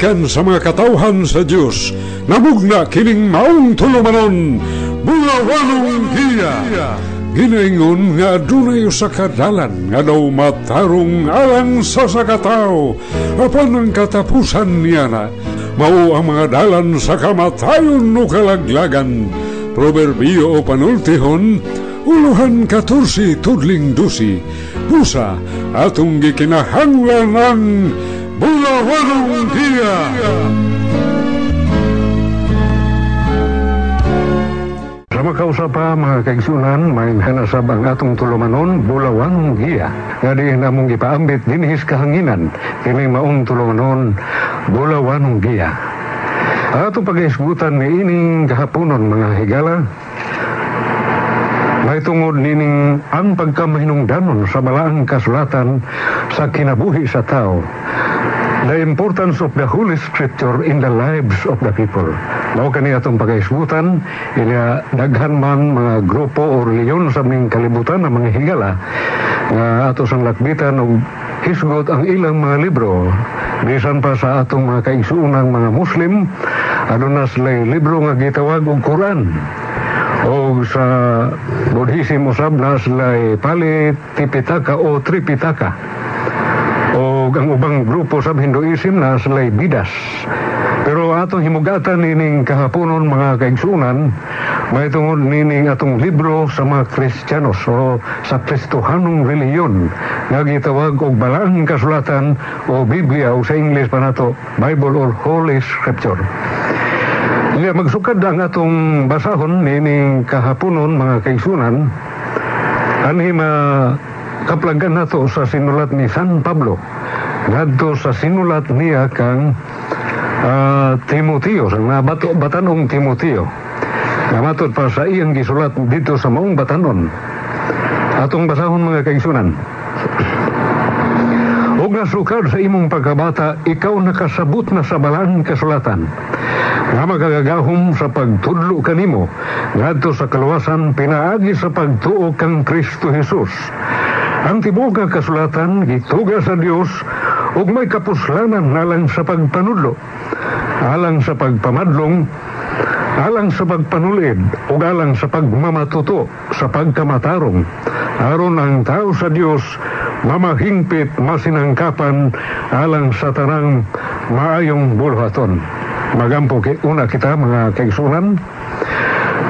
Gikan sa mga katawhan sa Diyos, namugna kining maong tulumanon, bulawanong giya. Ginaingon nga adunay sa kadalan nga daw matarong alang sa sakataw, apan ang katapusan niya na, mao ang mga dalan sa kamatayon no kalaglagan. Proverbio o panultihon, uluhan katursi tudling dusi, busa atong gikinahanglan ang bulawanong giya. Sa makausapa mga kaigsunan, may hanasab ang atong tulumanon, bulawanong giya. Nga di namong ipaambit dinhis kahanginan, kini maong tulumanon, bulawanong giya. Atong pag-isgutan ni ining kahaponon mga higala, may tungod nining ang pagkamahinungdanon sa malaang kasulatan sa kinabuhi sa tao. The importance of the Holy Scripture in the lives of the people. Mao kani atong pagaisgutan, ila daghan man mga grupo o reliyon sa ming kalibutan ng mga higala nga ato sang lakbitan og hisgot ang ilang mga libro. Bisan pa sa atong mga kaigsuunang mga Muslim, aduna sila'y libro nga gitawag og Quran o sa Buddhism usab na sila'y Pali Tipitaka o Tripitaka o ang ubang grupo sa Hinduism na sila'y Bidas. Pero atong himugatan nining kahaponon mga kaigsunan may tungod nining atong libro sa mga Kristiyanos o sa Kristohanong reliyon. Nga gitawag og balaang kasulatan o Biblia o sa English pa nato Bible or Holy Scripture. Nga magsukad ang atong basahon nining kahaponon mga kaigsunan. Anhi ma kaplagan nato sa sinulat ni San Pablo ngadto sa sinulat niya kang ah, Timoteo sa bato, batanong Timoteo nga matod pa sa iyang gisulat dito sa maong batanon atong basahon mga kaigsunan Huwag nasukar sa imong pagkabata, ikaw nakasabot na sa balang kasulatan. Nga magagagahom sa pagtudlo kanimo, ngadto sa kaluwasan pinaagi sa pagtuo kang Kristo Jesus. Ang tibuok nga kasulatan gituga sa Dios ug may kapuslanan alang sa pagpanudlo, alang sa pagpamadlong, alang sa pagpanulid ug alang sa pagmamatuto sa pagkamatarong aron ang tao sa Dios mamahingpit masinangkapan alang sa tanang maayong bulhaton magampo ki una kita mga kaigsunan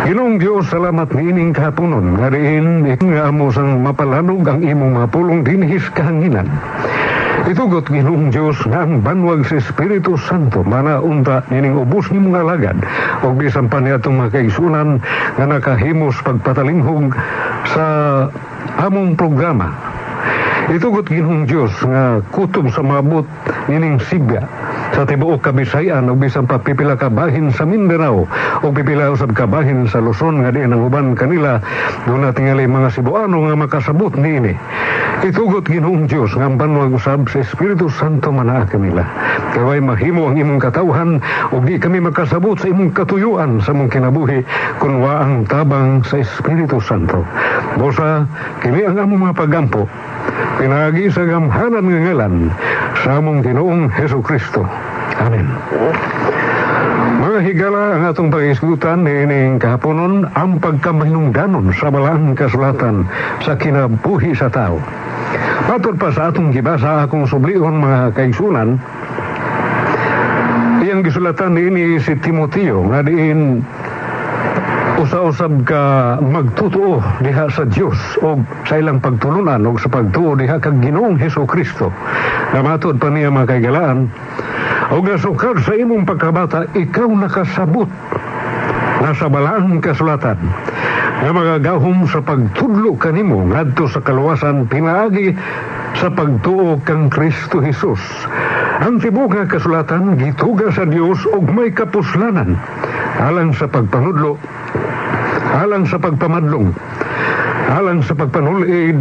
Ginong Diyos, salamat ni ining kahaponon. Nga diin, nga amo sang mapalanog ang imong mapulong dinhis kahanginan. Itugot ginong Diyos nga ang banwag sa Espiritu Santo mana unta nining ubos ni mga alagad o bisan pa niya itong mga kaisunan nga nakahimos pagpatalinghog sa among programa. Itugot ginong Diyos nga kutob sa mabot nining sigya sa tibuok kabisayan o bisan pa pipila ka bahin sa Mindanao o pipila usab ka bahin sa Luzon nga di ang uban kanila doon na tingali mga Cebuano nga makasabot niini. Itugot ginoong Diyos nga banwag usab sa Espiritu Santo manaa kanila. Kaway mahimo ang imong katawhan o di kami makasabot sa imong katuyuan sa mong kinabuhi kung wa ang tabang sa Espiritu Santo. Bosa, kini ang among mga pagampo pinagi sa gamhanan nga ngalan sa among Ginoong Heso Kristo. Amen. Mga higala ang atong pangisgutan niining kahaponon ang pagkamahinungdanon sa balang kasulatan sa kinabuhi sa tao. Patod pa sa atong gibasa akong sublion mga kaigsunan, iyang gisulatan niini si Timoteo nga diin usa-usab ka magtutuo diha sa Dios o sa ilang pagtulunan o sa pagtuo diha kag Ginoong Hesus Kristo. Namatod pa niya mga kaigalaan o gasukar sa imong pagkabata ikaw nakasabot nasa balang kasulatan nga magagahom sa pagtudlo kanimo ngadto sa kaluwasan pinaagi sa pagtuo kang Kristo Hesus. Ang tibok nga kasulatan gituga sa Dios og may kapuslanan alang sa pagpanudlo alang sa pagpamadlong, alang sa pagpanulid,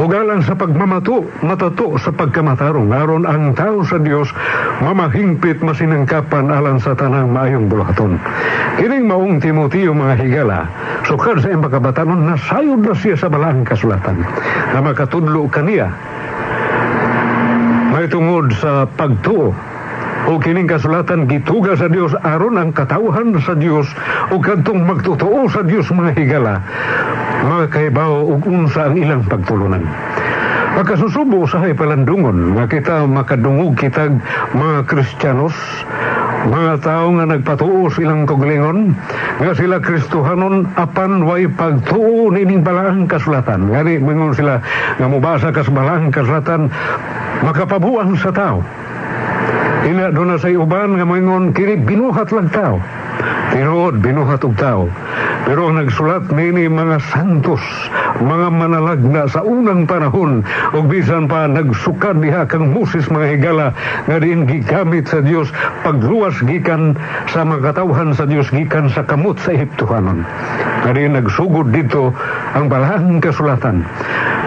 o alang sa pagmamato, matato sa pagkamatarong. Aron ang tao sa Dios mamahingpit masinangkapan alang sa tanang maayong bulaton. Kining maong Timoteo mga higala, sukar sa iyang pagkabatanon, nasayod na siya sa balang kasulatan na makatudlo kaniya may tungod sa pagtuo o kining kasulatan gituga sa Dios aron ang katawhan sa Dios o kadtong magtotoo sa Dios mga higala. Mga kaibaw ug unsa ang ilang pagtulunan. Makasusubo sa hay palandungon nga kita makadungog kitag mga Kristiyanos mga tao nga nagpatuo silang kuglingon nga sila Kristohanon apan way pagtuo nining balang kasulatan. Ngani mingon sila nga mubasa kas balang kasulatan makapabuang sa tao Ina doon na sa uban nga moingon kini binuhat lang tao. Tinuod, binuhat og tao. Pero ang nagsulat nini mga santos, mga manalagna sa unang panahon, o bisan pa nagsukad diha kang Moses mga higala, nga din gigamit sa Dios pagluwas gikan sa mga katawhan sa Dios gikan sa kamot sa Ehiptohanon. Nga din nagsugod dito ang balahang kasulatan.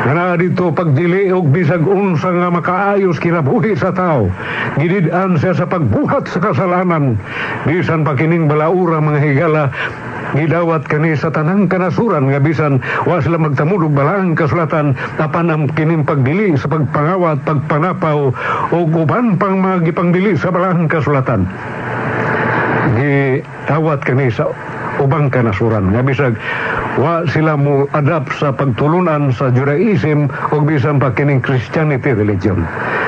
Nga dito pagdili og bisag unsa nga makaayos kinabuhi sa tao. Gidid-an siya sa pagbuhat sa kasalanan. Bisan pa kining balaura mga higala gidawat kani sa tanang kanasuran nga bisan wa sila magtamulog balang kasulatan apan ang kining pagdili sa pagpangawat pagpanapaw o uban pang mga sa balang kasulatan giawat kani sa ubang kanasuran. Nga bisag wa sila mo adapt sa pagtulunan sa Judaism o bisan pa kining Christianity religion.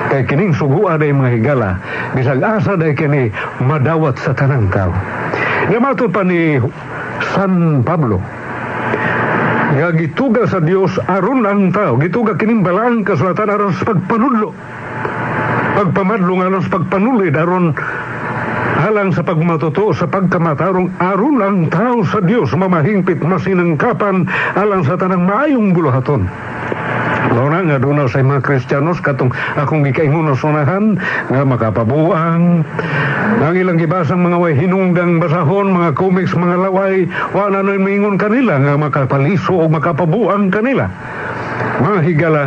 Kay kining sugua day mga higala bisag asa day kini madawat sa tanang tao. Namatod pa ni San Pablo nga gituga sa Dios aron ang tao. Gituga kining balang kasulatan aron sa pagpanudlo. Pagpamadlong aron sa pagpanulid aron halang sa pagmatuto sa pagkamatarong aron ang tao sa Dios mamahingpit masinangkapan alang sa tanang maayong buluhaton Lona nga doon sa mga Kristiyanos katong akong gikaingon sunahan nga makapabuang. Ang ilang gibasang mga way hinungdang basahon, mga comics, mga laway, wala na mingon kanila nga makapaliso o makapabuang kanila. Mga higala,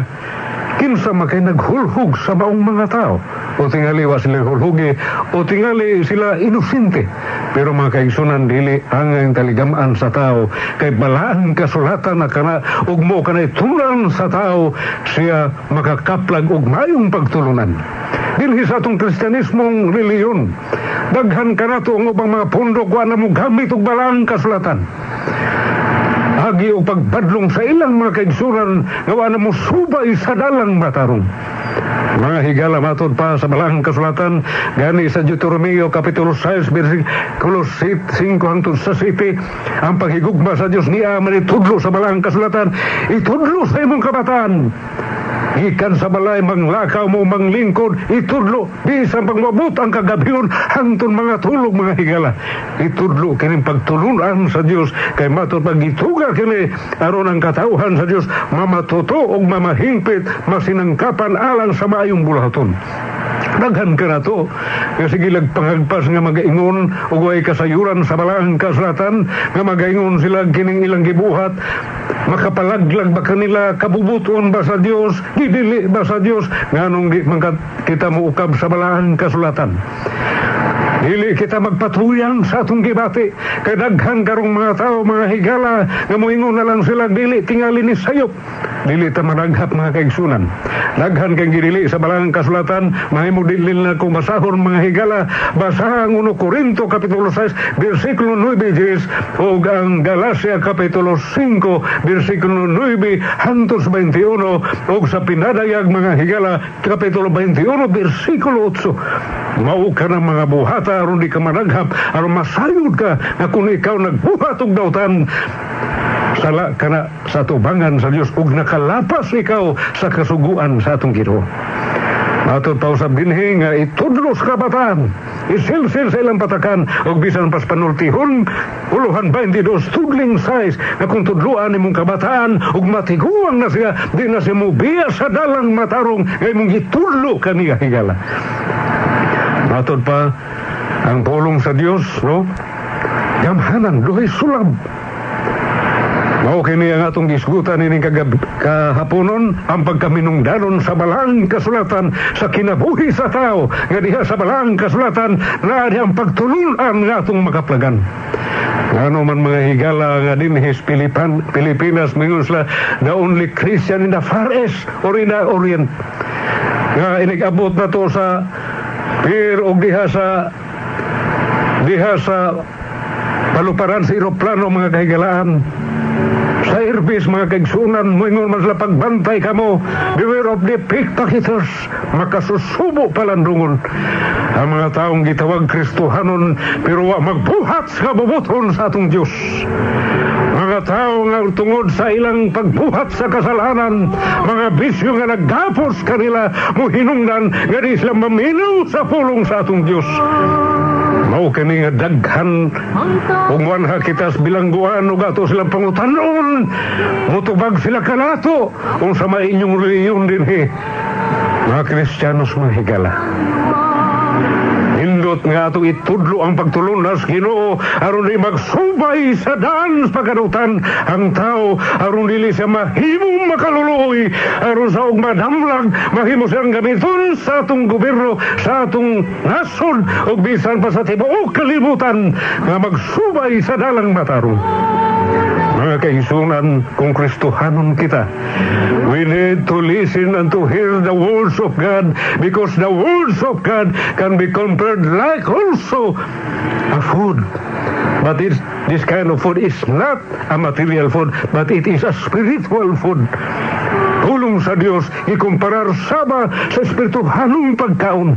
kinsa makay naghulhog sa maong mga tao o tingali wa sila hulhugi o tingali sila inosente pero mga kaigsunan dili ang taligamaan sa tao. Kay balaan kasulatan na kana ug mo kanay tulan sa tao siya makakaplag og mayong pagtulunan. Dinhi sa atong kristyanismong reliyon daghan kanato ang ubang mga pundok wa na mo gamit og balaan kasulatan agi o pagpadlong sa ilang mga kaigsuran nga na mo subay sa dalang matarong. Mga higala matod pa sa balang kasulatan gani sa Deuteronomio Kapitulo 6 versikulo 5 hangtod sa 7 ang paghigugma sa Dios niya manitudlo sa balang kasulatan itudlo sa imong kabataan gikan sa balay manglakaw mo manglingkod itudlo bisan pagmabot ang kagabiyon hangtod mga tulog mga higala. Itudlo kining pagtulunan sa Dios kay matod pagituga kini aron ang katauhan sa Dios mamatuto og mamahingpit masinangkapan alang sa maayong bulahaton daghan ka na to. Nga sige pangagpas nga magaingon ug way kasayuran sa balang kasulatan nga magaingon sila kining ilang gibuhat. Makapalaglag ba kanila kabubuton ba sa Dios gidili ba sa Dios nganong di man kita mo ukab sa balang kasulatan Dili kita magpatuyang sa atong gibati. Kay daghan karong mga tao mga higala nga moingon na lang sila dili tingali ni sayop. Dili ta managhap mga kaigsunan. Daghan kay gidili sa balang kasulatan mahimo dili na kung masahon mga higala. Basahang 1 Korinto kapitulo 6 bersikulo 9 10 ug ang Galacia kapitulo 5 bersikulo 9 hantos 21 ug sa pinadayag mga higala kapitulo 21 bersikulo 8 mao ka ng mga buhat bata aron di ka managhap aron masayod ka na kung ikaw nagbuhat og dautan. Sala kana sa tubangan sa Dios ug nakalapas ikaw sa kasuguan sa atong Ginoo. Matod pa usab dinhi nga itudlos kabataan isilsil sa ilang patakan og bisan pas panultihon uluhan 22 tudling size nga kung tudluan imong kabataan ug matiguang na siya di na siya mo biya sa dalang matarong nga imong gitudlo kaniya higala. Matod pa ang pulong sa Dios, no? Gamhanan, duhay sulab. Mao kini ang atong gisgutan ini kagab kahaponon ang pagkaminungdanon sa balang kasulatan sa kinabuhi sa tao nga diha sa balang kasulatan na ang pagtulunan nga atong makaplagan. Ano man mga higala nga dinhis Pilipan, Pilipinas mingon sila the only Christian in the Far East or in the Orient. Nga inigabot na to sa Pir og diha sa diha sa paluparan sa eroplano mga kahigalaan sa airbase mga kaigsunan moingon mas pagbantay kamo beware of the pickpocketers makasusubo palandungon ang mga taong gitawag Kristohanon pero wa magbuhat sa kabubuton sa atong Diyos. Mga tao nga tungod sa ilang pagbuhat sa kasalanan mga bisyo nga naggapos kanila mo hinungdan nga di sila maminaw sa pulong sa atong Diyos Mao kini nga daghan. Ug wanha kitas bilangguan ug ato silang pangutanon. Mutubag sila kanato unsa may inyong reliyon dinhi mga Kristiyanos mga higala Indot nga ato itudlo ang pagtulunas Ginoo aron di magsubay sa dans pagkanutan ang tao aron dili siya mahimong makaluluoy aron sa og madamlag mahimo siyang gamiton sa atong gobyerno sa atong nasod ug bisan pa sa tibuok kalibutan nga magsubay sa dalang matarong mga kaisunan kung Kristohanon kita. We need to listen and to hear the words of God because the words of God can be compared like also a food. But it, this kind of food is not a material food, but it is a spiritual food. Tulong sa Diyos, ikumparar sama sa espirituhanong pagkaon.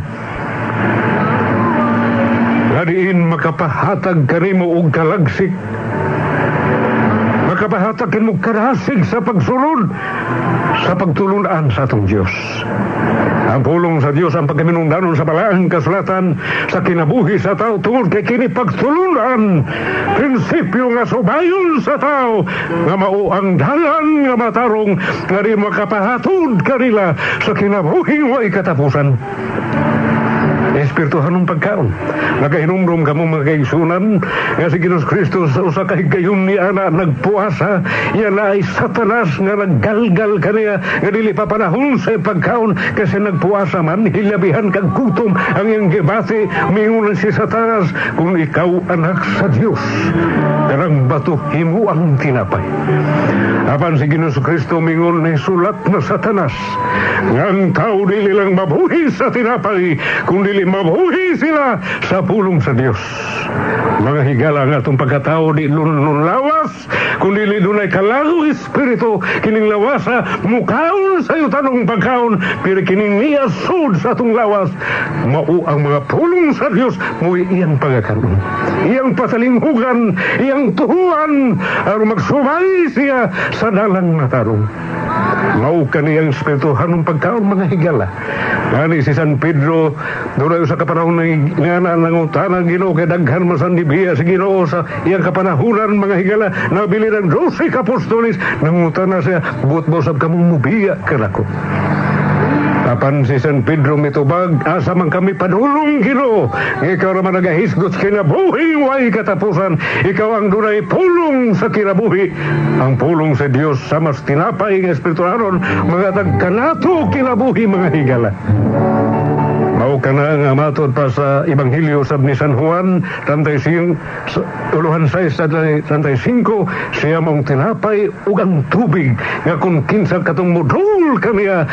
Ngadiin makapahatag kanimo og kalagsik makapahatakin mo karasig sa pagsulod sa pagtulunan sa atong Diyos. Ang pulong sa Diyos ang pagkaminungdanon sa balaang kasulatan sa kinabuhi sa tao tungod kay kini pagtulunan. Prinsipyo nga subayon sa tao nga mao ang dalan nga matarong nga di makapahatod kanila sa kinabuhi wa ikatapusan. Espirituhanong pagkaon. Nakahinumdum ka mo mga kaigsunan nga si Ginos Kristo sa usa ka higayon ni ana nagpuasa. Yan ay satanas nga naggalgal kaniya nga dili pa panahon sa pagkaon kasi nagpuasa man hilabihan kag gutom ang iyang gibati mingunan si satanas kung ikaw anak sa Dios karang bato himo ang tinapay. Apan si Ginos Kristo mingon ni sulat na satanas nga ang tao dili mabuhi sa tinapay kung dili mabuhi sila sa pulong sa Dios. Mga higala nga itong pagkatao di nun lawas, kundi dunay kalago espiritu, kining lawasa, mukaon sa iyo tanong pagkaon, pero kining niya sud sa itong lawas, mao ang mga pulong sa Dios, mo iyang pagkakaroon. Iyang patalinghugan, iyang tuhuan, aron magsubay siya sa dalang natarong. Mao kaniyang espiritu hanong pagkaon mga higala. Gani si San Pedro, doon sa kapanahon ng nga na nangutanang ginoo kay daghan masan biya sa ginoo sa iyang kapanahunan mga higala nabili ng 12 kapostolis nangutana siya buot mo sab kamong mubiya kanako. Apan si San Pedro mitubag, asa man kami padulong ginoo. Ikaw naman nagahisgot kinabuhi, way katapusan. Ikaw ang dunay pulong sa kinabuhi. Ang pulong sa Dios sa mas tinapay ng Espiritu Aron, mga tagkanato kinabuhi mga higala. Mao ka na nga matod pa sa Ebanghelyo sab ni San Juan, tantay siyang uluhan sa tantay 5, siya mong tinapay ug tubig nga kung kinsa katong mudul kaniya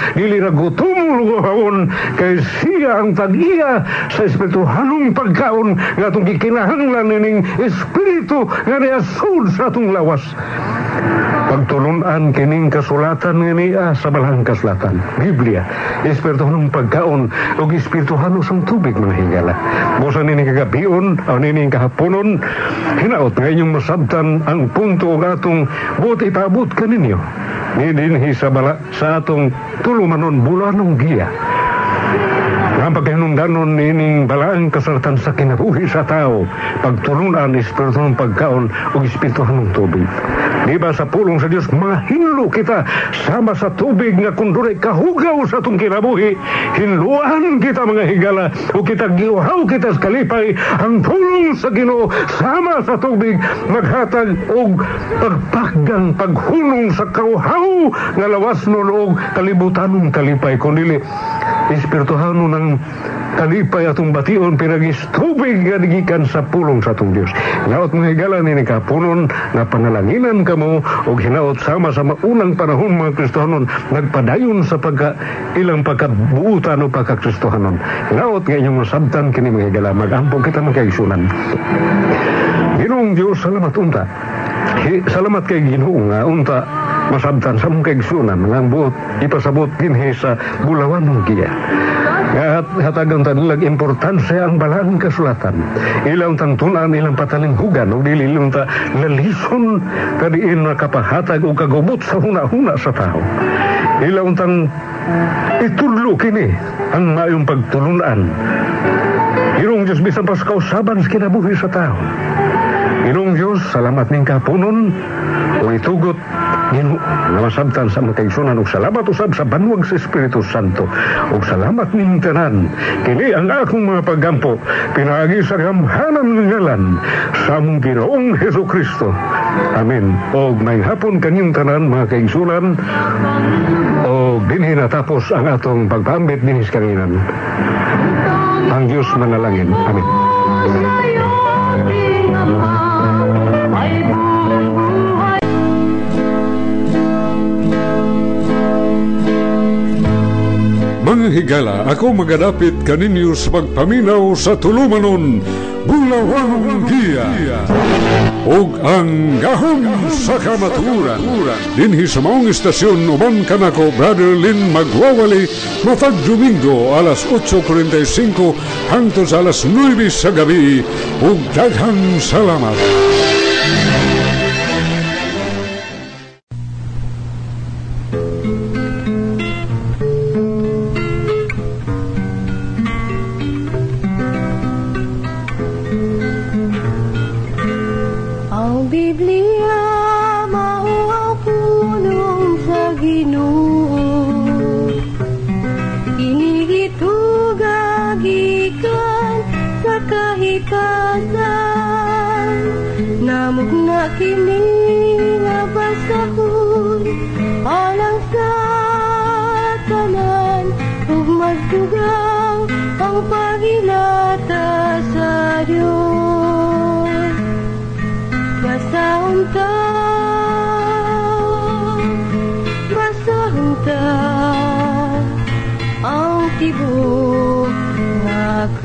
gutom lugohon kay siya ang tag-iya sa espiritu hanong pagkaon nga atong gikinahanglan ning espiritu nga niasud sa atong lawas. Pagtulunan kining kasulatan niya sa balahang kasulatan. Biblia espiritu ng pagkaon o espiritu halos ang tubig mga higala busa nini kagabion o nini kahaponon hinaot nga inyong masabtan ang punto o atong buot ipabot kaninyo nidinhi sa bala sa atong tulumanon bulanong giya ang pagkahinungdanon nining balaan kasaratan sa kinabuhi sa tao, pagtulunan espiritu ng pagkaon o espiritu ng tubig. Di ba sa pulong sa Diyos, mga hinlo kita sama sa tubig nga kunduray kahugaw sa itong kinabuhi. Hinluan kita mga higala o kita giuhaw kita sa kalipay ang pulong sa ginoo sama sa tubig maghatag og pagpaggang paghunong sa kauhaw nga lawas nun og kalibutanong kalipay kundi espirituhano ng kalipay atong bation pinagis tubig nga gikan sa pulong sa atong Dios. Hinaot mga higala ni kapunon na pangalanginan kamo o hinaot sama sa maunang panahon mga Kristohanon nagpadayon sa pagka ilang pagkabuutan o pagka-Kristohanon. Hinaot nga inyong masabtan kini mga higala magampo kita magkaisunan. Ginong Diyos salamat unta. Hi, salamat kay Ginoo nga unta masabtan sa mong kaigsunan nga buot ipasabot dinhi sa bulawan ng giya. At hatagang tanilag importansya ang balang kasulatan. Ilang tangtunan, ilang patalinghugan, o dililong ta lalison kadiin na kapahatag o kagubot sa huna-huna sa tao. Ilang tang itudlo kini ang mayong pagtulunan. Irong Diyos bisan pas kausaban sa kinabuhi sa tao. Irong Diyos, salamat ning kapunon, o itugot Ginoo nga masabtan sa makaigsunan ug salamat usab sa banwag sa Espiritu Santo. Ug salamat ning tanan. Kini ang akong mga paggampo pinaagi sa gamhanan ng ngalan sa among Ginoong Hesus Kristo. Amen. Og may hapon kanyang tanan mga kaigsunan. Og dinhi natapos ang atong pagpambit dinis kaninan ang Diyos manalangin. Amen Mga higala, ako magadapit kaninyo sa pagpaminaw sa tulumanon, Bulawan Giya. Og ang gahom sa kamaturan. Dinhi sa maong istasyon, uban kanako, Brother Lin magwawali, matag Domingo, alas 8.45, hangtod alas 9 sa gabi. Og daghang salamat.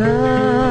Oh.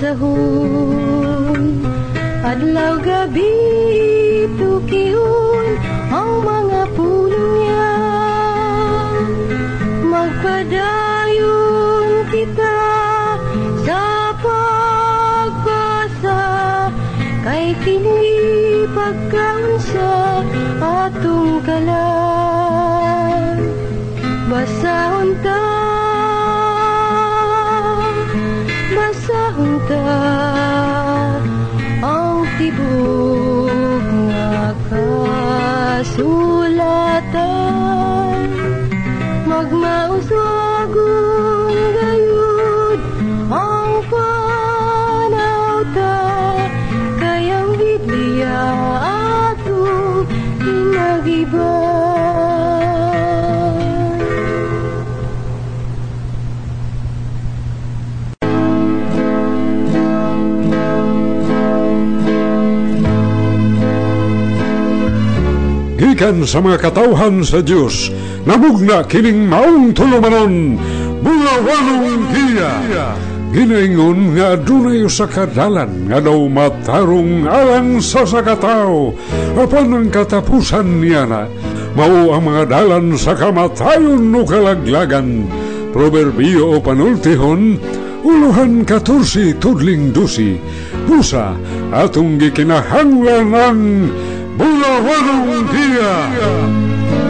Sahu kasalukuyan sa mga katawhan sa Diyos. Namugna kining maong tulumanon, buwawanong giya. Ginaingon nga dunay sa kadalan nga daw matarong alang sa sakataw. Apan ang katapusan niya na, mao ang mga dalan sa kamatayon no kalaglagan. Proverbio o panultihon, uluhan katursi tudling dusi, pusa atong gikinahanglan ang Buda bueno un día.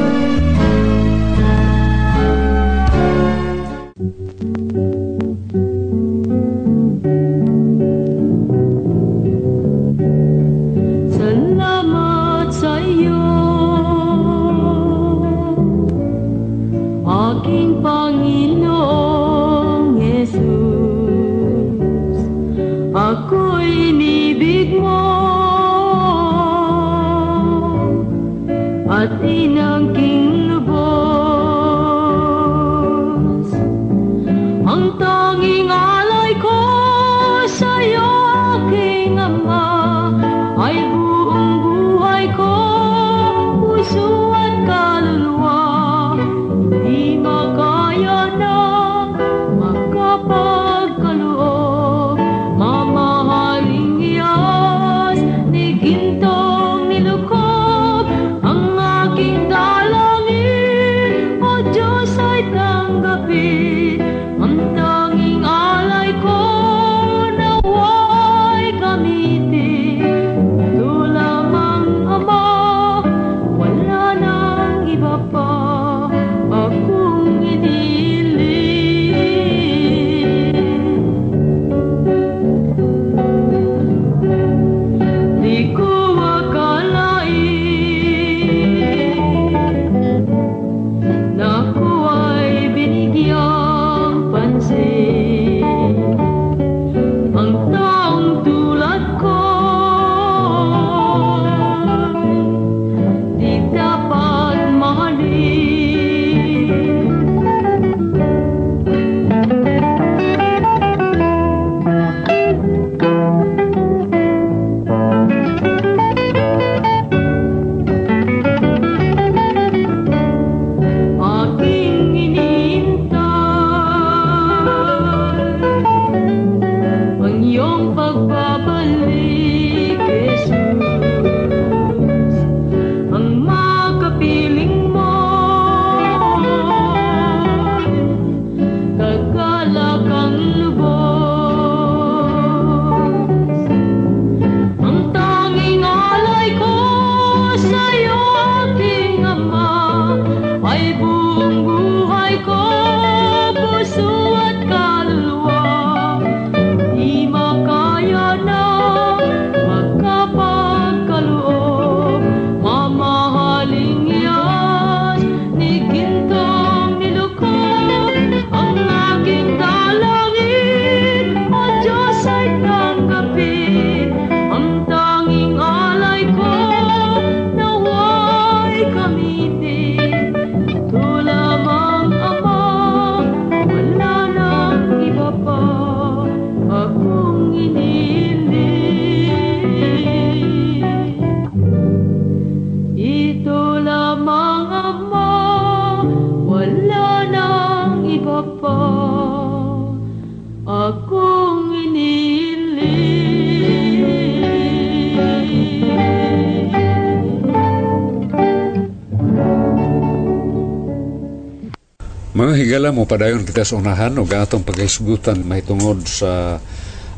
Higala mo padayon kita sa unahan o atong pagkaisgutan may tungod sa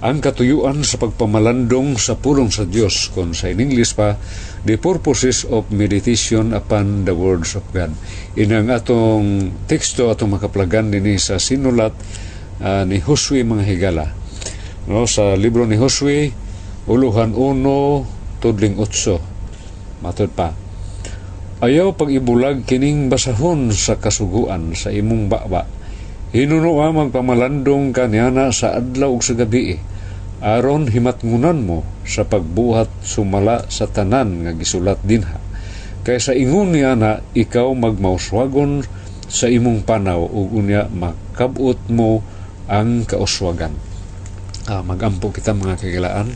ang katuyuan sa pagpamalandong sa pulong sa Dios kung sa in English pa the purposes of meditation upon the words of God. Inang atong teksto atong makaplagan dinhi sa sinulat ah, ni Josue mga higala. No sa libro ni Josue uluhan 1 tudling 8 matod pa Ayaw pag-ibulag kining basahon sa kasuguan sa imong baba. Hinuno magpamalandong kanyana sa adlaw ug sa gabi. Aron himatngunan mo sa pagbuhat sumala sa tanan nga gisulat dinha. Kay sa ingon niya na ikaw magmauswagon sa imong panaw ug unya makabot mo ang kauswagan. Ah, magampo kita mga kagilaan.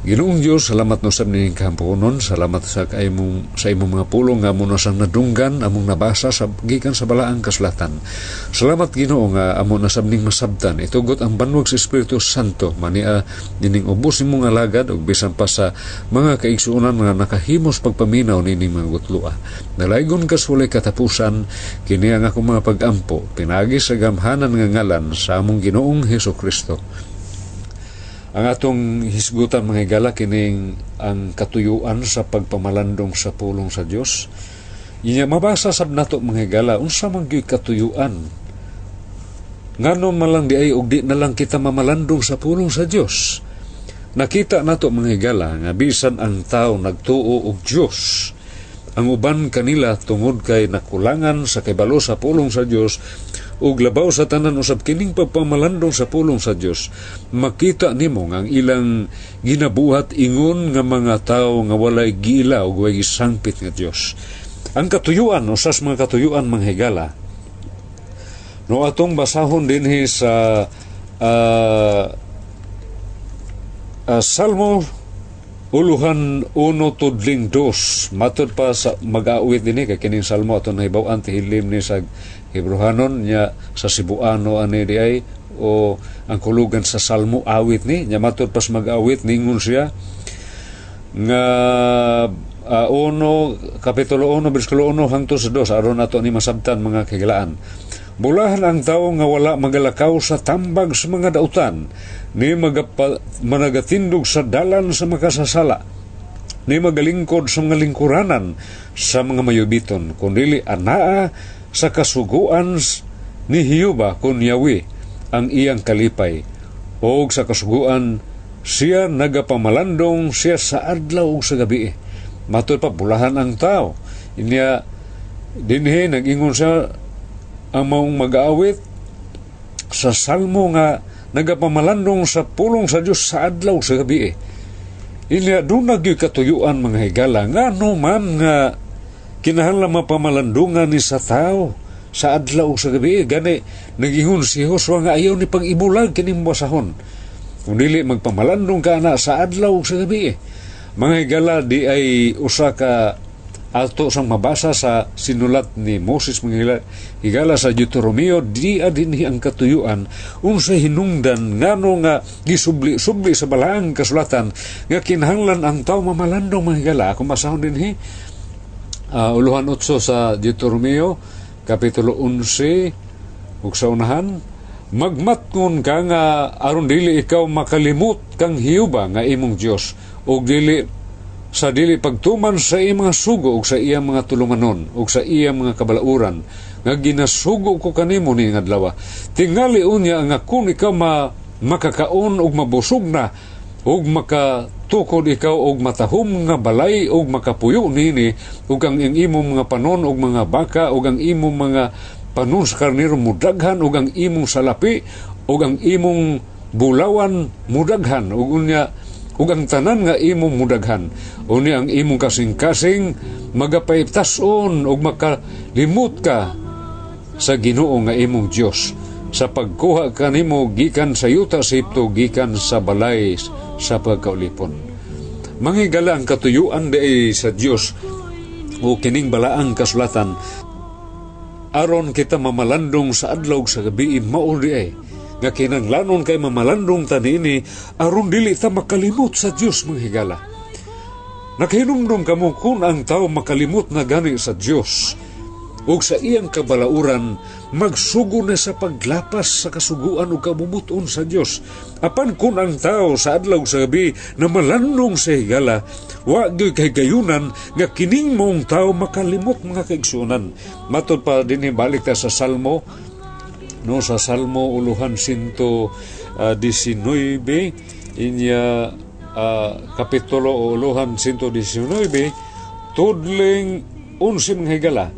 Ginoong Diyos, salamat no sa ning kahamponon, salamat sa kaimong sa imong mga pulong nga mo na sang nadunggan among nabasa sa gikan sa balaang kasulatan. Salamat Ginoo nga amo na sabning masabtan itugot ang banwag sa Espiritu Santo mania nining ubos nimong alagad ug bisan pa sa mga kaigsuonan nga nakahimos pagpaminaw nining mga gutlua. Nalaygon ka sulay katapusan kini ang akong mga pagampo pinagi sa gamhanan nga ngalan sa among Ginoong Hesus Kristo. Ang atong hisgutan mga higala kining ang katuyuan sa pagpamalandong sa pulong sa Dios. Inya mabasa sab nato mga higala unsa man gyud katuyuan. Ngano man lang di ay og di na lang kita mamalandong sa pulong sa Dios. Nakita nato mga higala nga bisan ang tao nagtuo og Dios. Ang uban kanila tungod kay nakulangan sa kibalo sa pulong sa Dios ug labaw sa tanan usab kining pagpamalandong sa pulong sa Dios. Makita nimo ang ilang ginabuhat ingon nga mga tawo nga walay giila ug walay gisangpit nga Dios. Ang katuyuan usas mga katuyuan mga higala. No atong basahon dinhi sa ah, ah, Salmo uluhan uno tudling dos. Matod pa sa mag-aawit dinhi kay kining salmo ato nahibaw-an tihilim ni sa Hebrohanon nya sa Cebuano ani di ay o ang kulugan sa salmo awit ni nya matod pas mag-awit ningon siya nga ah, uno kapitulo 1 bersikulo 1 hangtod sa 2 aron nato ni masabtan mga kagilaan Bulahan ang tao nga wala magalakaw sa tambag sa mga dautan, ni magapa, managatindog sa dalan sa makasasala, ni magalingkod sa mga lingkuranan sa mga mayubiton, kundili anaa sa kasuguan ni Hiyuba kun Yahweh ang iyang kalipay, o sa kasuguan siya nagapamalandong siya sa adlaw ug sa gabi. Matod pa bulahan ang tao. Inya dinhi nag-ingon siya ang maong mag-aawit sa salmo nga nagapamalandong sa pulong sa Dios sa adlaw sa gabi. Inya doon nagyoy katuyuan mga higala. Nga no man nga kinahanglan mapamalandungan ni sa tao sa adlaw sa gabi gani nagingon si Joshua nga ayaw ni pag-ibulag kining basahon. Kung magpamalandong ka na sa adlaw sa gabi mga higala di ay usa ka ato sang mabasa sa sinulat ni Moses mga higala, sa Deuteronomio di adin ang katuyuan. Unsa hinungdan ngano nga gisubli-subli sa balaang kasulatan nga kinahanglan ang tao mamalandong mga higala kung masahon dinhi uh, uluhan utso sa Deuteronomio kapitulo 11 ug sa unahan magmatngon ka nga aron dili ikaw makalimot kang hiyuba nga imong Dios ug dili sa dili pagtuman sa iyang mga sugo ug sa iyang mga tulumanon ug sa iyang mga kabalauran nga ginasugo ko kanimo ni adlaw tingali unya nga kung ikaw ma makakaon ug mabusog na ug makatukod ikaw og matahom nga balay ug makapuyo nini ug ang imong mga panon ug mga baka ug ang imong mga panon sa karnero mudaghan ug ang imong salapi ug ang imong bulawan mudaghan. Ug unya ug ang tanan nga imong mudaghan. Uni ang imong kasing-kasing magapaytason ug makalimot ka sa Ginoo nga imong Dios sa pagkuha kanimo gikan sa yuta sa Egypto gikan sa balay sa pagkaulipon. Mangigala ang katuyuan di sa Dios o kining balaang kasulatan. Aron kita mamalandong sa adlaw sa gabi mao ay nga kinanglanon kay mamalandong tanini aron dili ta makalimot sa Dios mga higala. Nakahinumdum kamo kung ang tao makalimot na gani sa Dios ug sa iyang kabalauran magsugo na sa paglapas sa kasuguan ug kabumuton sa Dios apan kun ang tao sa adlaw sa gabi na malandong sa higala wa gyud kay gayunan nga kining mong tao makalimot mga kaigsunan matod pa dinhi balik sa Salmo no sa Salmo uluhan sinto uh, 19 inya uh, kapitulo uluhan sinto 19 tudling unsim higala.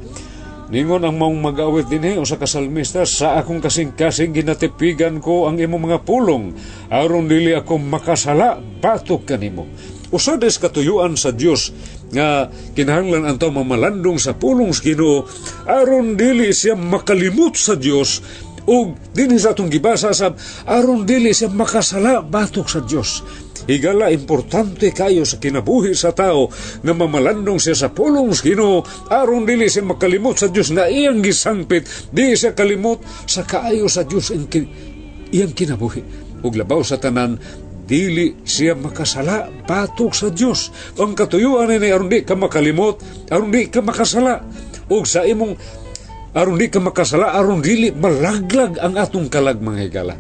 Ningon ang maong mag-awit din o sa kasalmista, sa akong kasing-kasing ginatipigan ko ang imong mga pulong, aron dili ako makasala, batok kanimo. Usades katuyuan sa Dios nga kinahanglan anto mamalandong sa pulong sa Ginoo aron dili siya makalimot sa Dios ug dinhi sa atong gibasa sa aron dili siya makasala batok sa Dios higala importante kayo sa kinabuhi sa tao nga mamalandong siya sa pulong sa Ginoo. Aron dili siya makalimot sa Dios nga iyang gisangpit. Di siya kalimot sa kaayo sa Dios ang kin iyang kinabuhi. Ug labaw sa tanan dili siya makasala batok sa Dios ang katuyuan ni aron di ka makalimot aron di ka makasala. Ug sa imong aron di ka makasala aron dili malaglag ang atong kalag mga higala.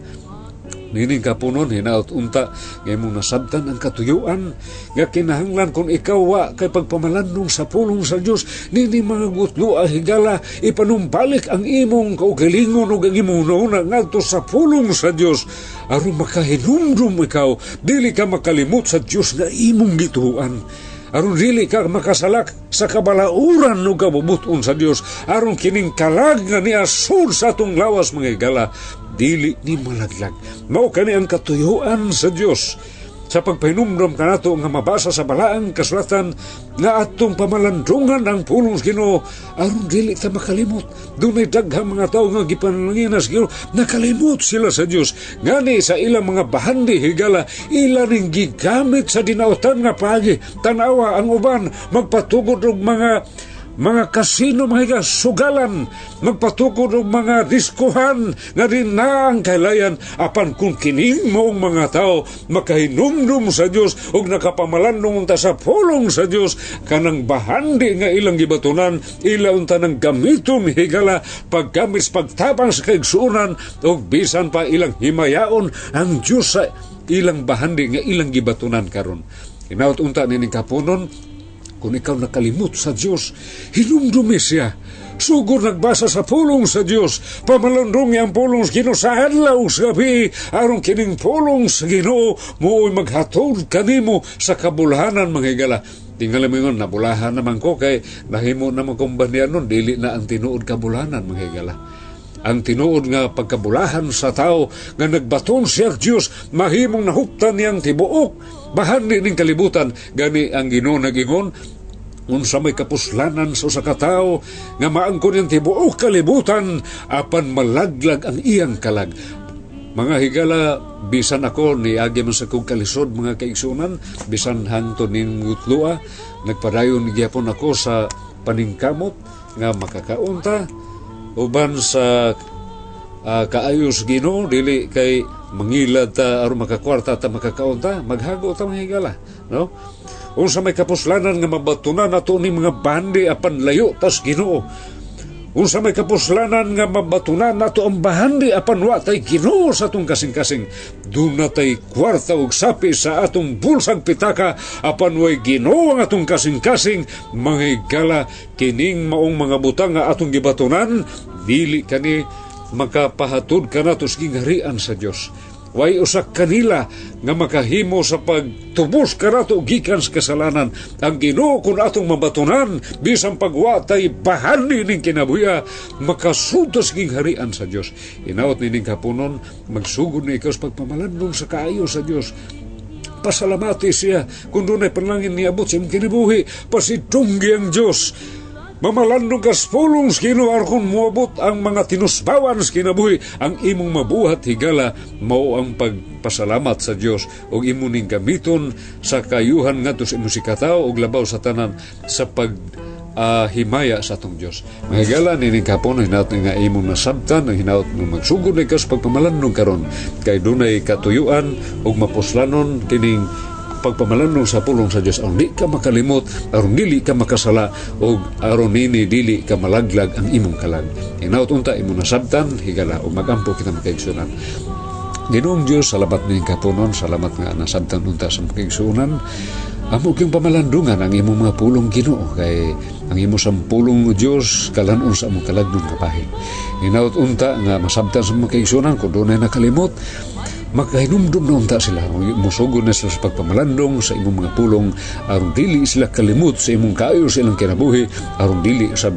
Nining kapunon hinaot unta nga imong nasabtan ang katuyuan nga kinahanglan kung ikaw wa kay pagpamalandong sa pulong sa Dios nini mga gutlo a higala ipanumbalik ang imong kaugalingon ug ang imong nauna ngadto sa pulong sa Dios aron makahinumdum ikaw dili ka makalimot sa Dios nga imong gituan aron dili ka makasalak sa kabalauran no kabubuton sa Dios aron kining kalag nga niasud sa atong lawas mga higala dili ni malaglag. Mao kani ang katuyuan sa Dios sa pagpahinumdom kanato nga mabasa sa balaang kasulatan nga atong pamalandungan ang pulong Ginoo aron dili ta makalimot. Dunay daghang mga tawo nga gipanalangin sa Ginoo nakalimot sila sa Dios ngani sa ilang mga bahandi higala ila ning gigamit sa dinautan nga pagi. Tanawa ang uban magpatugod og mga mga kasino mga sugalan magpatukod og mga diskuhan nga din na ang kailayan apan kung kining moong mga tao makahinumdum sa Dios ug nakapamalandong ta sa pulong sa Dios kanang bahandi nga ilang gibatunan ila unta nang gamiton higala paggamis pagtabang sa kaigsuonan ug bisan pa ilang himayaon ang Dios sa ilang bahandi nga ilang gibatunan karon. Inaut unta nining kapunon kung ikaw nakalimot sa Diyos, hinumdumi siya. Sugod nagbasa sa pulong sa Diyos, pamalandong ang pulong sa Ginoo sa adlaw sa gabi, aron kining pulong sa Ginoo, mooy maghatod kanimo sa kabulhanan mga higala. Tingala mo yun, nabulahan naman ko kay nahimo naman kong banyan nun, dili na ang tinuod kabulhanan mga higala ang tinuod nga pagkabulahan sa tao nga nagbaton siya Dios mahimong nahuptan niyang tibuok. Bahandi ning kalibutan gani ang Ginoo nagingon unsa may kapuslanan sa usa ka tawo nga maangkon niyang tibuok kalibutan apan malaglag ang iyang kalag. Mga higala, bisan ako ni agi man sa kong kalisod mga kaigsunan, bisan hangto ning ngutlua, nagpadayon gyapon ako sa paningkamot nga makakaunta uban sa uh, kaayos Ginoo dili kay mangilad ta aron makakwarta ta makakaunta maghago ta mga higala no? Unsa may kapuslanan nga mabatunan nato ni mga bandi apan layo tas Ginoo Unsa may kapuslanan nga mabatunan nato ang bahandi apan wa tay Ginoo sa atong kasing-kasing. Duna tay kwarta ug sapi sa atong bulsang pitaka apan way Ginoo ang atong kasing-kasing manghigala kining maong mga butang nga atong gibatunan dili kani makapahatod ka nato sa Dios way usak kanila nga makahimo sa pagtubos karato gikan sa kasalanan. Ang Ginoo kun atong mabatunan bisan pagwatay bahali ning kinabuya makasutos ging harian sa Dios. Inaot nining kapunon magsugod ni ikaw sa pagpamalandong sa kaayo sa Dios. Pasalamati siya kung doon ay panlangin niabot sa imong kinabuhi pasitunggi ang Diyos Mamalandong kas pulong skinuar kung muabot ang mga tinusbawan kinabuhi. Ang imong mabuhat higala mao ang pagpasalamat sa Dios ug imo ning gamiton sa kayuhan ngadto sa imong sikataw ug labaw sa tanan sa pag uh, himaya sa atong Dios. Mahigala ni ning kapon hinaut nga imong nasabtan ang hinaut nga magsugod ni kas pagpamalandong karon. Kay dunay katuyuan ug mapuslanon kining pagpamalanong sa pulong sa Dios aron di ka makalimot aron dili ka makasala o aron nini dili ka malaglag ang imong kalag inaut unta imo nasabtan higala o magampo kita makaigsunan Ginoong Diyos, salamat ning kapunon, salamat nga nasabtan unta sa makaigsunan. Amo kyung pamalandungan ang imong mga pulong Ginoo kay ang imo sa pulong Dios kalanon sa among kalagdong kapahin. Inaut unta nga masabtan sa makaigsunan kung doon ay nakalimot makahinumdum unta sila. Musugo na sila sa pagpamalandong sa imong mga pulong. Aron dili sila kalimot sa imong kaayo sa ilang kinabuhi. Aron dili sab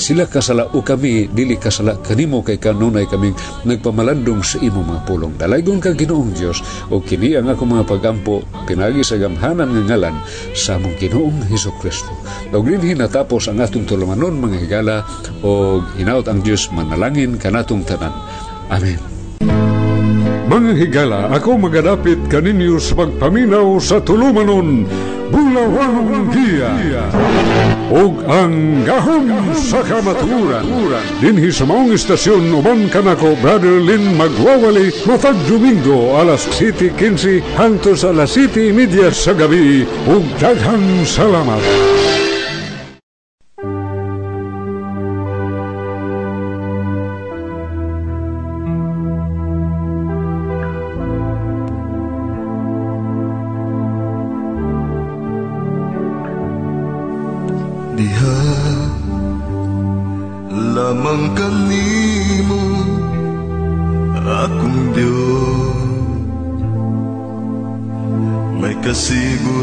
sila kasala o kami dili kasala kanimo kay kanunay kaming nagpamalandong sa imong mga pulong. Dalaygon ka Ginoong Dios o kini ang ako mga pagampo pinagi sa gamhanan nga ngalan sa among Ginoong Hesus Kristo. Ug dinhi natapos ang atong tulumanon mga higala o hinaut ang Dios manalangin kanatong tanan. Amen Mga higala, ako magadapit kaninyo sa pagpaminaw sa tulumanon, Bulawang Giya. Og ang gahom sa kamaturan. Dinhi sa maong istasyon, uban kanako, Brother Lin magwawali, matag Domingo, alas 7.15, hangtod sa alas 7.30 sa gabi. Og daghang salamat. Lamang kanimo akong Diyos. May kasiguruhan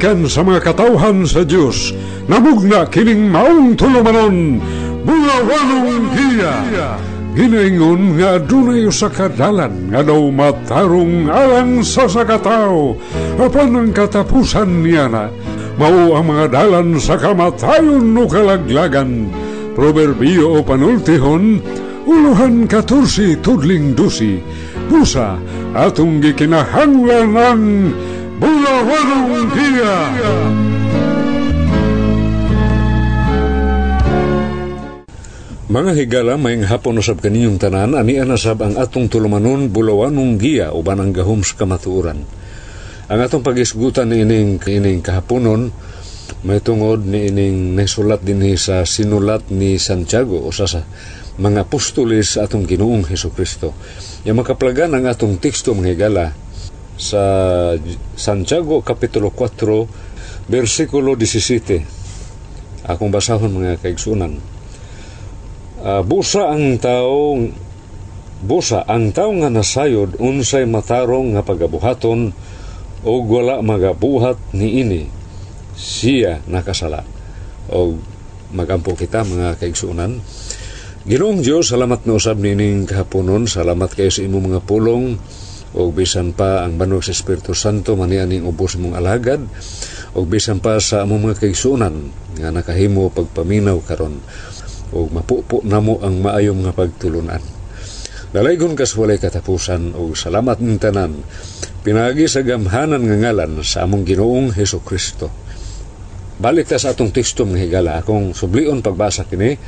Gikan sa mga katawhan sa Dios namugna kining maong tulumanon. Bugawanong giya Ginaingon nga adunay usa ka dalan nga daw matarong alang sa sakataw apan ang katapusan niya na mao ang mga dalan sa kamatayon no kalaglagan. Proverbio o panultihon uluhan 14 tudling dusi. Pusa atong gikinahanglan ang Bulawanong Giya! Mga higala, may hapon usab kaninyong tanan, ani anasab ang atong tulumanon bulawanong giya uban ang gahom sa kamatuuran. Ang atong pagisgutan ni ining, ining kahaponon, may tungod ni ining nasulat din sa sinulat ni Santiago o sa, sa mga apostolis sa atong ginoong Heso Kristo. Yung makaplagan ang atong teksto mga higala sa Santiago Kapitulo 4, versikulo 17. Akong basahon mga kaigsunan. Ah, busa ang tao busa ang tao nga nasayod unsay matarong nga pagabuhaton o wala magabuhat ni ini. Siya nakasala. O magampo kita mga kaigsunan. Ginoong Diyos, salamat na usab nining kahaponon, salamat kayo sa imong mga pulong, o bisan pa ang banwag sa Espiritu Santo manianing ubos mong alagad, o bisan pa sa among mga kaigsunan nga nakahimo pagpaminaw karon o mapupo namo ang maayong nga pagtulunan. Dalaygon kas walay katapusan o salamat ng tanan. Pinagi sa gamhanan nga ngalan sa among Ginoong Heso Kristo. balik ta sa atong teksto mga higala akong sublion pagbasa kini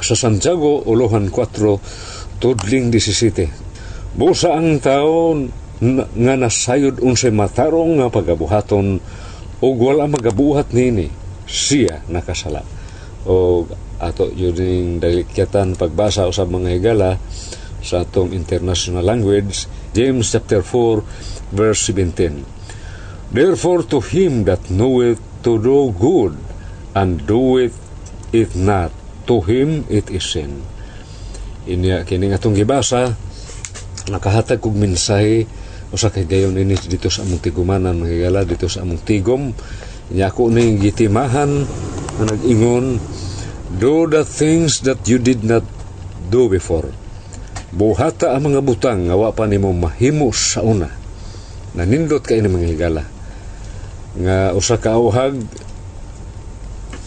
sa Santiago Uluhan 4 Tudling 17 Busa ang tao na- nga nasayod unsay matarong nga pagabuhaton ug wala magabuhat nini siya nakasala o ato yun yung dalikyatan pagbasa usab mga higala sa atong international language James chapter 4 verse 17 Therefore to him that knoweth to do good and doeth it not, to him it is sin. Inya kini atong gibasa nakahatag kog mensahe usa kay gayon ini dito sa among tigumanan mga higala dito sa among tigom. Nya ako ning gitimahan nga nag-ingon do the things that you did not do before. Buhata ang mga butang nga wa pa nimo mahimo sa una. Nanindot kay ni mga higala. Nga usa ka awhag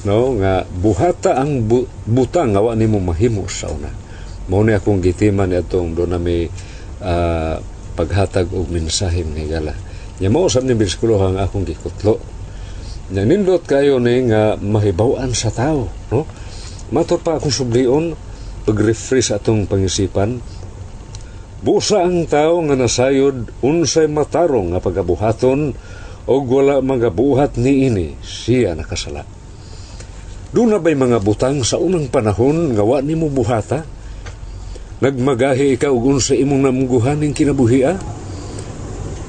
no nga buhata ang bu- butang nga wa nimo mahimo sa una. Mao ni akong gitiman atong do na may ah, paghatag og mensahe mga higala nya mao sab ni bersikulo ang akong gikutlo nya nindot kayo ni nga mahibaw-an sa tao no matur pa akong sublion pag-refresh atong pangisipan Busa ang tao nga nasayod unsay matarong nga pagabuhaton o wala magabuhat ni ini siya nakasala. Doon na ba'y mga butang sa unang panahon nga wa nimo buhata? Nagmagahi ikaw unsa imong namungguhaning kinabuhia?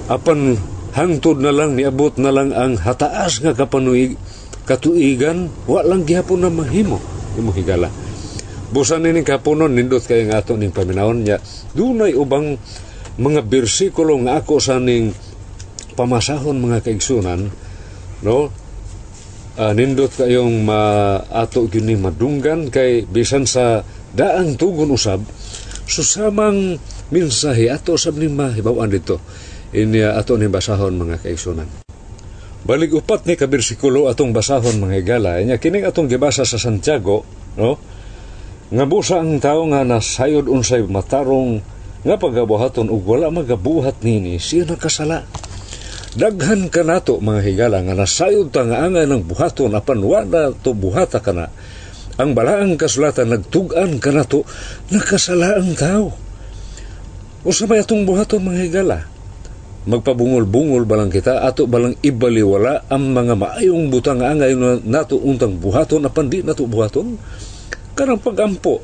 Apan hangtod na lang niabot na lang ang hataas nga kapanuig katuigan wa lang gihapon na mahimo imo higala. Busan ni kapunon nindot kay nga ato ning paminawon niya. Dunay ubang mga bersikulo nga ako sa ning pamasahon mga kaigsunan no Ah, nindot kayong ma ato gyud madunggan kay bisan sa daang tugon usab susamang mensahe ato sab ni mahibaw-an dito ini ato ni basahon mga kaigsunan Balik upat ni kabersikulo atong basahon mga higala. Nya kining atong gibasa sa Santiago, no? Nga busa ang tao nga nasayod unsay matarong nga pagabuhaton ug wala magabuhat nini siya nakasala. Daghan ka nato mga higala nga nasayod ta nga angay ng buhaton apan wala to buhata kana. Ang balaang kasulatan nagtugan ka nato nakasala ang tao. Usa may atong buhaton mga higala? Magpabungol-bungol balang kita? Ato balang ibaliwala ang mga maayong butang nga angay na nato untang buhaton apan di nato buhaton? Kanang pagampo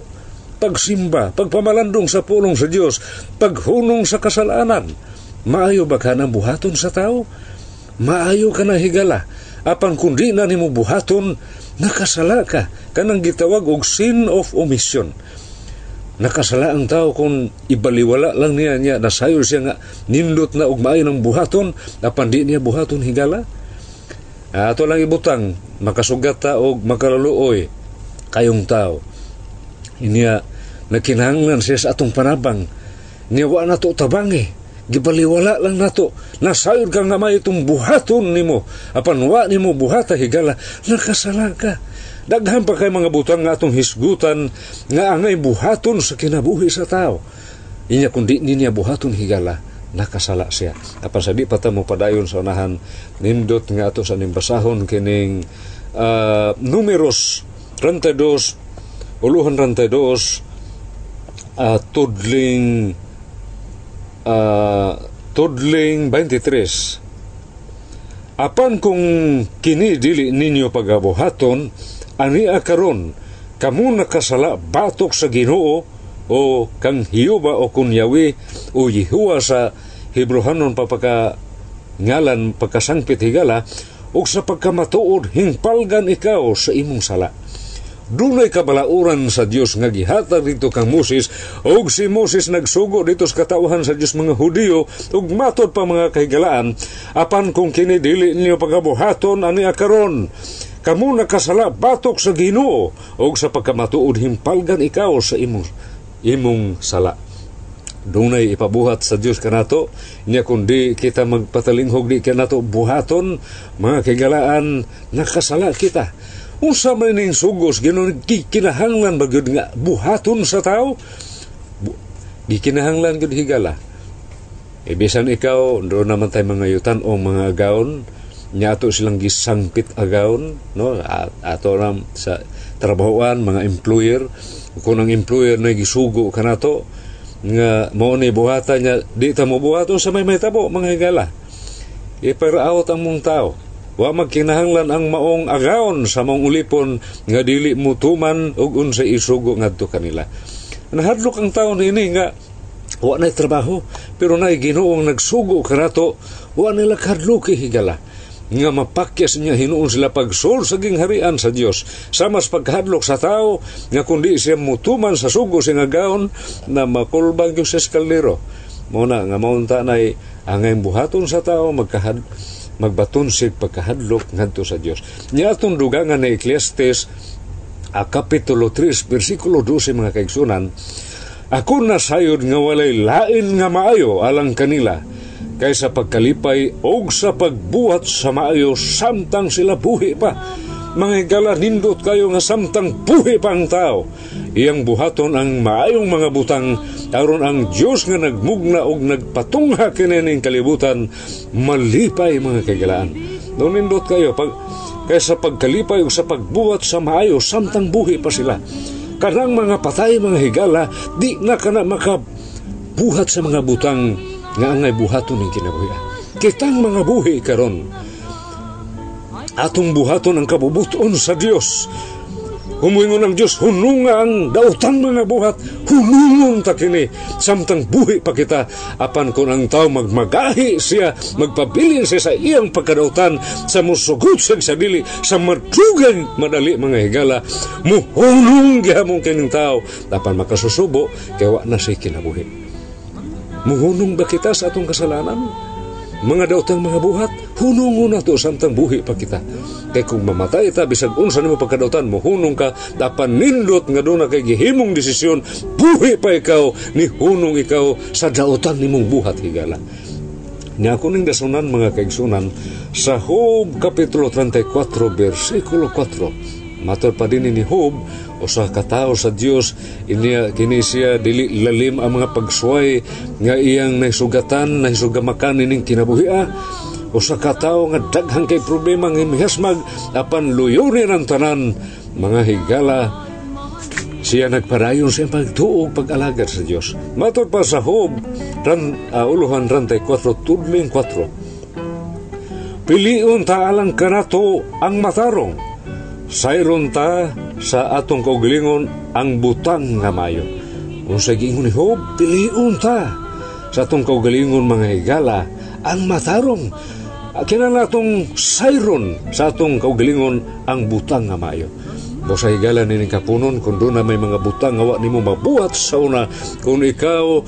pagsimba pagpamalandong sa pulong sa Dios paghunong sa kasalanan maayo ba ka ng buhaton sa tao? Maayo ka na higala apan kundi na nimo buhaton nakasala ka kanang gitawag og sin of omission nakasala ang tao kung ibaliwala lang niya niya nasayo siya nga nindot na og maayo ng buhaton apan di niya buhaton higala. Ato lang ibutang makasugat ta og makalaluoy kayong tao. Inya nakinahanglan siya sa atong panabang. Niya wa na to tabangi gibaliwala lang nato. Nasayod ka nga may itong buhaton nimo. Apan wa nimo buhata higala nakasala ka. Daghan pa kay mga butang nga atong hisgutan nga angay buhaton sa kinabuhi sa tao. Inya kundi niya buhaton higala nakasala siya. Apan sa di pa ta mo padayon sa unahan nindot nga ato sa nimbasahon kining ah, numeros 32 uluhan 32 ah, tudling ah, tudling 23 Apan kung kini dili ninyo pagabuhaton, ani karon kamo nakasala batok sa Ginoo o kang Hiyuba o kunyawi o Yehuwa sa Hebrohanon papaka ngalan pagkasangpit higala o sa pagkamatuod hingpalgan ikaw sa imong sala. Dunay kabalauran sa Dios nga gihatag dito kang Moses ug si Moses nagsugo dito sa katauhan sa Dios mga Hudiyo ug matod pa mga kahigalaan apan kung kini dili ninyo pagabuhaton ani karon kamo nakasala batok sa Ginoo ug sa pagkamatuod himpalgan ikaw sa imong imong sala. Dunay ipabuhat sa Dios kanato niya kundi kita magpatalinghog di kanato buhaton mga kigalaan nakasala kita unsa man ning sugos ginon kinahanglan ba gyud nga buhaton sa tao Bu- gikinahanglan gyud higala. Ibisan ikaw, doon naman tayo mga yutan o mga gaon, nya ato silang gisangpit agaon no? At, ato ram sa trabahoan mga employer. Kung ang employer na gisugo kanato nga mao ni buhatan niya di ta mo buhaton sa may may tabo mga higala. Iparaawat ang mong tao wa magkinahanglan ang maong agaon sa mong ulipon nga dili mo tuman og unsay isugo ngadto kanila. Nahadlok ang taon ini nga wa na trabaho pero na Ginoong nagsugo kanato wa nila kadluki higala. Nga mapakyas niya hinuon sila pagsul sa gingharian sa Dios sa mas paghadlok sa tao nga kundi siya mutuman sa sugo sa nga gaon na makulbang yung sa eskaldero mo na nga maunta na angay buhaton sa tao magkahad magbatonsig pagkahadlok ngadto sa Dios niya atong dugangan na Ecclesiastes a kapitulo 3 bersikulo 12 mga kaigsunan ako na sayod nga walay lain nga maayo alang kanila kaysa pagkalipay o sa pagbuhat sa maayo samtang sila buhi pa. Mga higala nindot kayo nga samtang buhi pa ang tao. Iyang buhaton ang maayong mga butang aron ang Dios nga nagmugna og nagpatungha kinining kalibutan malipay mga kagalaan. No nindot kayo pag kaysa pagkalipay o sa pagbuhat sa maayo samtang buhi pa sila. Kanang mga patay mga higala di na kana makabuhat sa mga butang nga angay buhaton ng kinabuhi. Kitang mga buhi karon. Atong buhaton ang kabubuton sa Dios. Humuingon ang Diyos, hununga ang dautang mga buhat, hunungon ta kini, samtang buhi pa kita, apan kung ang tao magmagahi siya, magpabilin siya sa iyang pagkadautan, sa musugot sa sadili, sa madugang madali mga higala, muhunong gihamong kining tao, apan makasusubo, kaya na siya kinabuhi. Muhunong ba kita sa atong kasalanan? Mga daotang mga buhat, hunungon na to samtang buhi pa kita. Kay kung mamatay ta, bisag unsa nimo pagkadautan, muhunong ka, dapan nindot nga doon na kay gihimong desisyon, buhi pa ikaw, ni hunong ikaw sa daotan nimong buhat higala. Nga ako ning dasunan mga kaigsunan sa Job Kapitulo 34, versikulo 4. Mator pa din ni Job, usa ka tawo sa Dios inya kini siya dili lalim ang mga pagsuway nga iyang naisugatan naisugamakan ining kinabuhia. Usa ka tawo nga daghang kay problema nga mihasmag apan luyurin ang tanan. Mga higala siya nagparayon sa pagtuog pag-alagad sa Dios. Matud pa sa Job ran uh, uluhan rantay 4 tudling 4 Piliun ta alang kanato ang matarong sayron ta sa atong kaugalingon ang butang nga mayo. Kung sa giingon ni Job, piliun ta sa atong kaugalingon mga higala ang matarong. Kinala atong sayron sa atong kaugalingon ang butang nga mayo. Bo sa higala ni kapunon kung doon na may mga butang nga wa nimo mabuhat sa una kung ikaw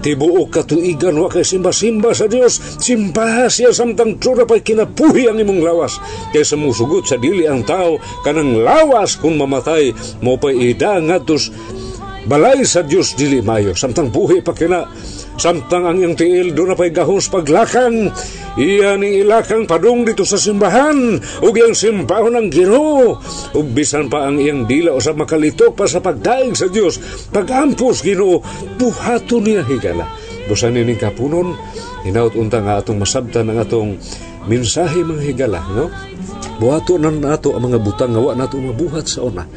tibuok katuigan wa kay simba-simba sa Dios simbaha siya samtang tsura pa'y kinapuhi ang imong lawas. Kaysa musugot sa dili ang tao kanang lawas kung mamatay mo pa'y ida ngatos balay sa Dios dili mayo. Samtang buhi pa kina samtang ang iyang tiil doon na pa'y gahos paglakang iya ni ilakang padung dito sa simbahan ug iyang simbahon ng Ginoo ug bisan pa ang iyang dila usab makalitok pa sa pagdaig sa Dios pagampos Ginoo buhaton niya higala. Busan ni kapunon hinaut unta nga atong masabtan ang atong mensahe mga higala no? Buhato na nato ang mga butang nga wa nato mabuhat sa una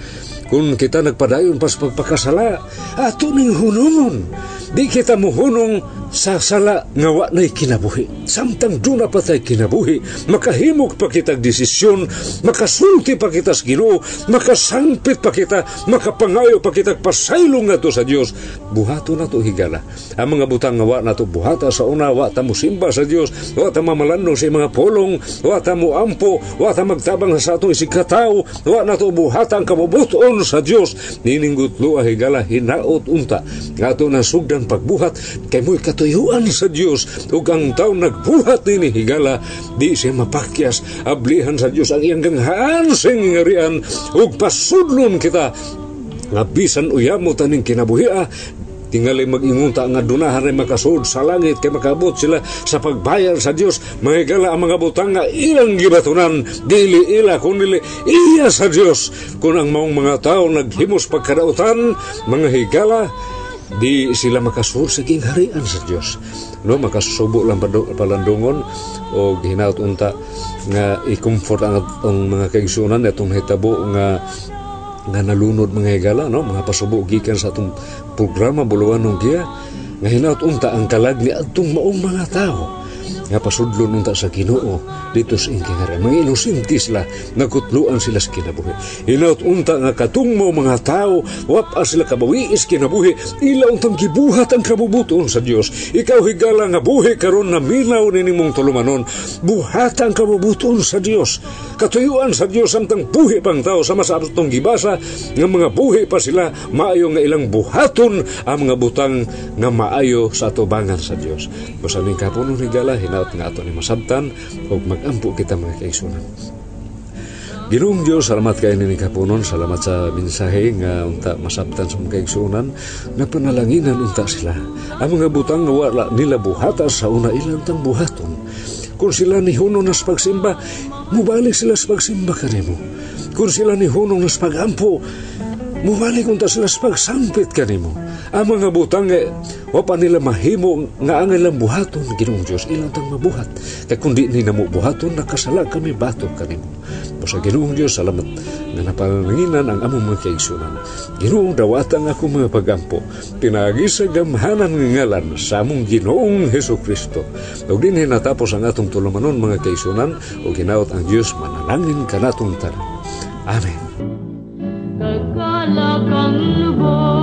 kung kita nagpadayon pas pagpakasala ato ning hunungon di kita muhunong sa sala nga wa na'y kinabuhi. Samtang doon na patay kinabuhi, makahimok pa kitag desisyon, makasulti pa kita sa ginoo, makasangpit pa kita, makapangayo pa kitag pasaylong nga to sa Dios. Buhato na to higala. Ang mga butang nga wa na to buhata sa una, wa ta mo sa Dios, wa ta mamalanong sa mga polong, wa ta mo ampo, wa ta magtabang sa ato isikataw, wa na to buhata ang kabubuton sa Dios. Nininggut luwa higala hinaot unta. Nga to nasugdan pagbuhat, kay mo'y katuyuan sa Dios ug ang tawo nagbuhat ni higala di siya mapakyas ablihan sa Dios ang iyang ganghaan sa ngarian ug pasudlon kita nga bisan uyamo taning kinabuhia tingali mag-ingunta nga dunahan ay makasud sa langit kay makabot sila sa pagbayar sa Dios mahigala ang mga butang nga ilang gibatunan dili ila kundi iya sa Dios kung ang maong mga tao naghimos pagkadautan mga higala di sila makasuhor sa gingharian sa Dios no makasubo lang palandungon o hinaut unta nga i-comfort ang, ang mga kaigsunan atong hitabo nga nga nalunod mga higala no? Mga pasubo gikan sa atong programa buluan ng giya nga hinaut unta ang kalag ni atong maong mga tao nga pasudlon unta sa Ginoo. Dito sa ingkingara mga inusinti sila. Nagkutluan sila sa kinabuhi. Hinaut unta nga katungmo mga tao. Wapa sila kabawiis kinabuhi. Ila untang gibuhat ang kabubuton sa Dios ikaw higala nga buhi karon na minaw ni nimong tulumanon. Buhat ang kabubuton sa Dios katuyuan sa Dios samtang buhi pang tao sa masabot tong gibasa. Nga mga buhi pa sila maayo nga ilang buhaton ang mga butang nga maayo sa atubangan sa Dios basaning kapuno higala hinaut nga ato ni masabtan ug magampo kita mga kaigsunan Ginoong Diyos, salamat kayo ni Kapunon, salamat sa mensahe nga unta masabtan sa mga kaigsunan na panalanginan unta sila. Ang mga butang wala nila buhata sa una ilang tang buhaton. Kung sila ni Huno nas pagsimba, mubalik sila sa pagsimba kanimo. Kung sila ni Huno nas pagampo, mubalik unta sila sa pagsampit kanimo. Ang mga butang nga wapa nila mahimo nga ang ilang buhaton Ginoong Diyos ilang tang mabuhat. Kaya kung di nila mo buhaton nakasala kami batok kanimo. O sa Ginoong Diyos salamat nga napalanginan ang among mga kaigsunan. Ginoong dawatan ako mga pagampo. Pinagi sa gamhanan nga ngalan sa among Ginoong Heso Kristo. O din natapos ang atong tulumanon mga kaigsunan o ginaot ang Diyos manalangin kanatong tanan. Amen. love on the board.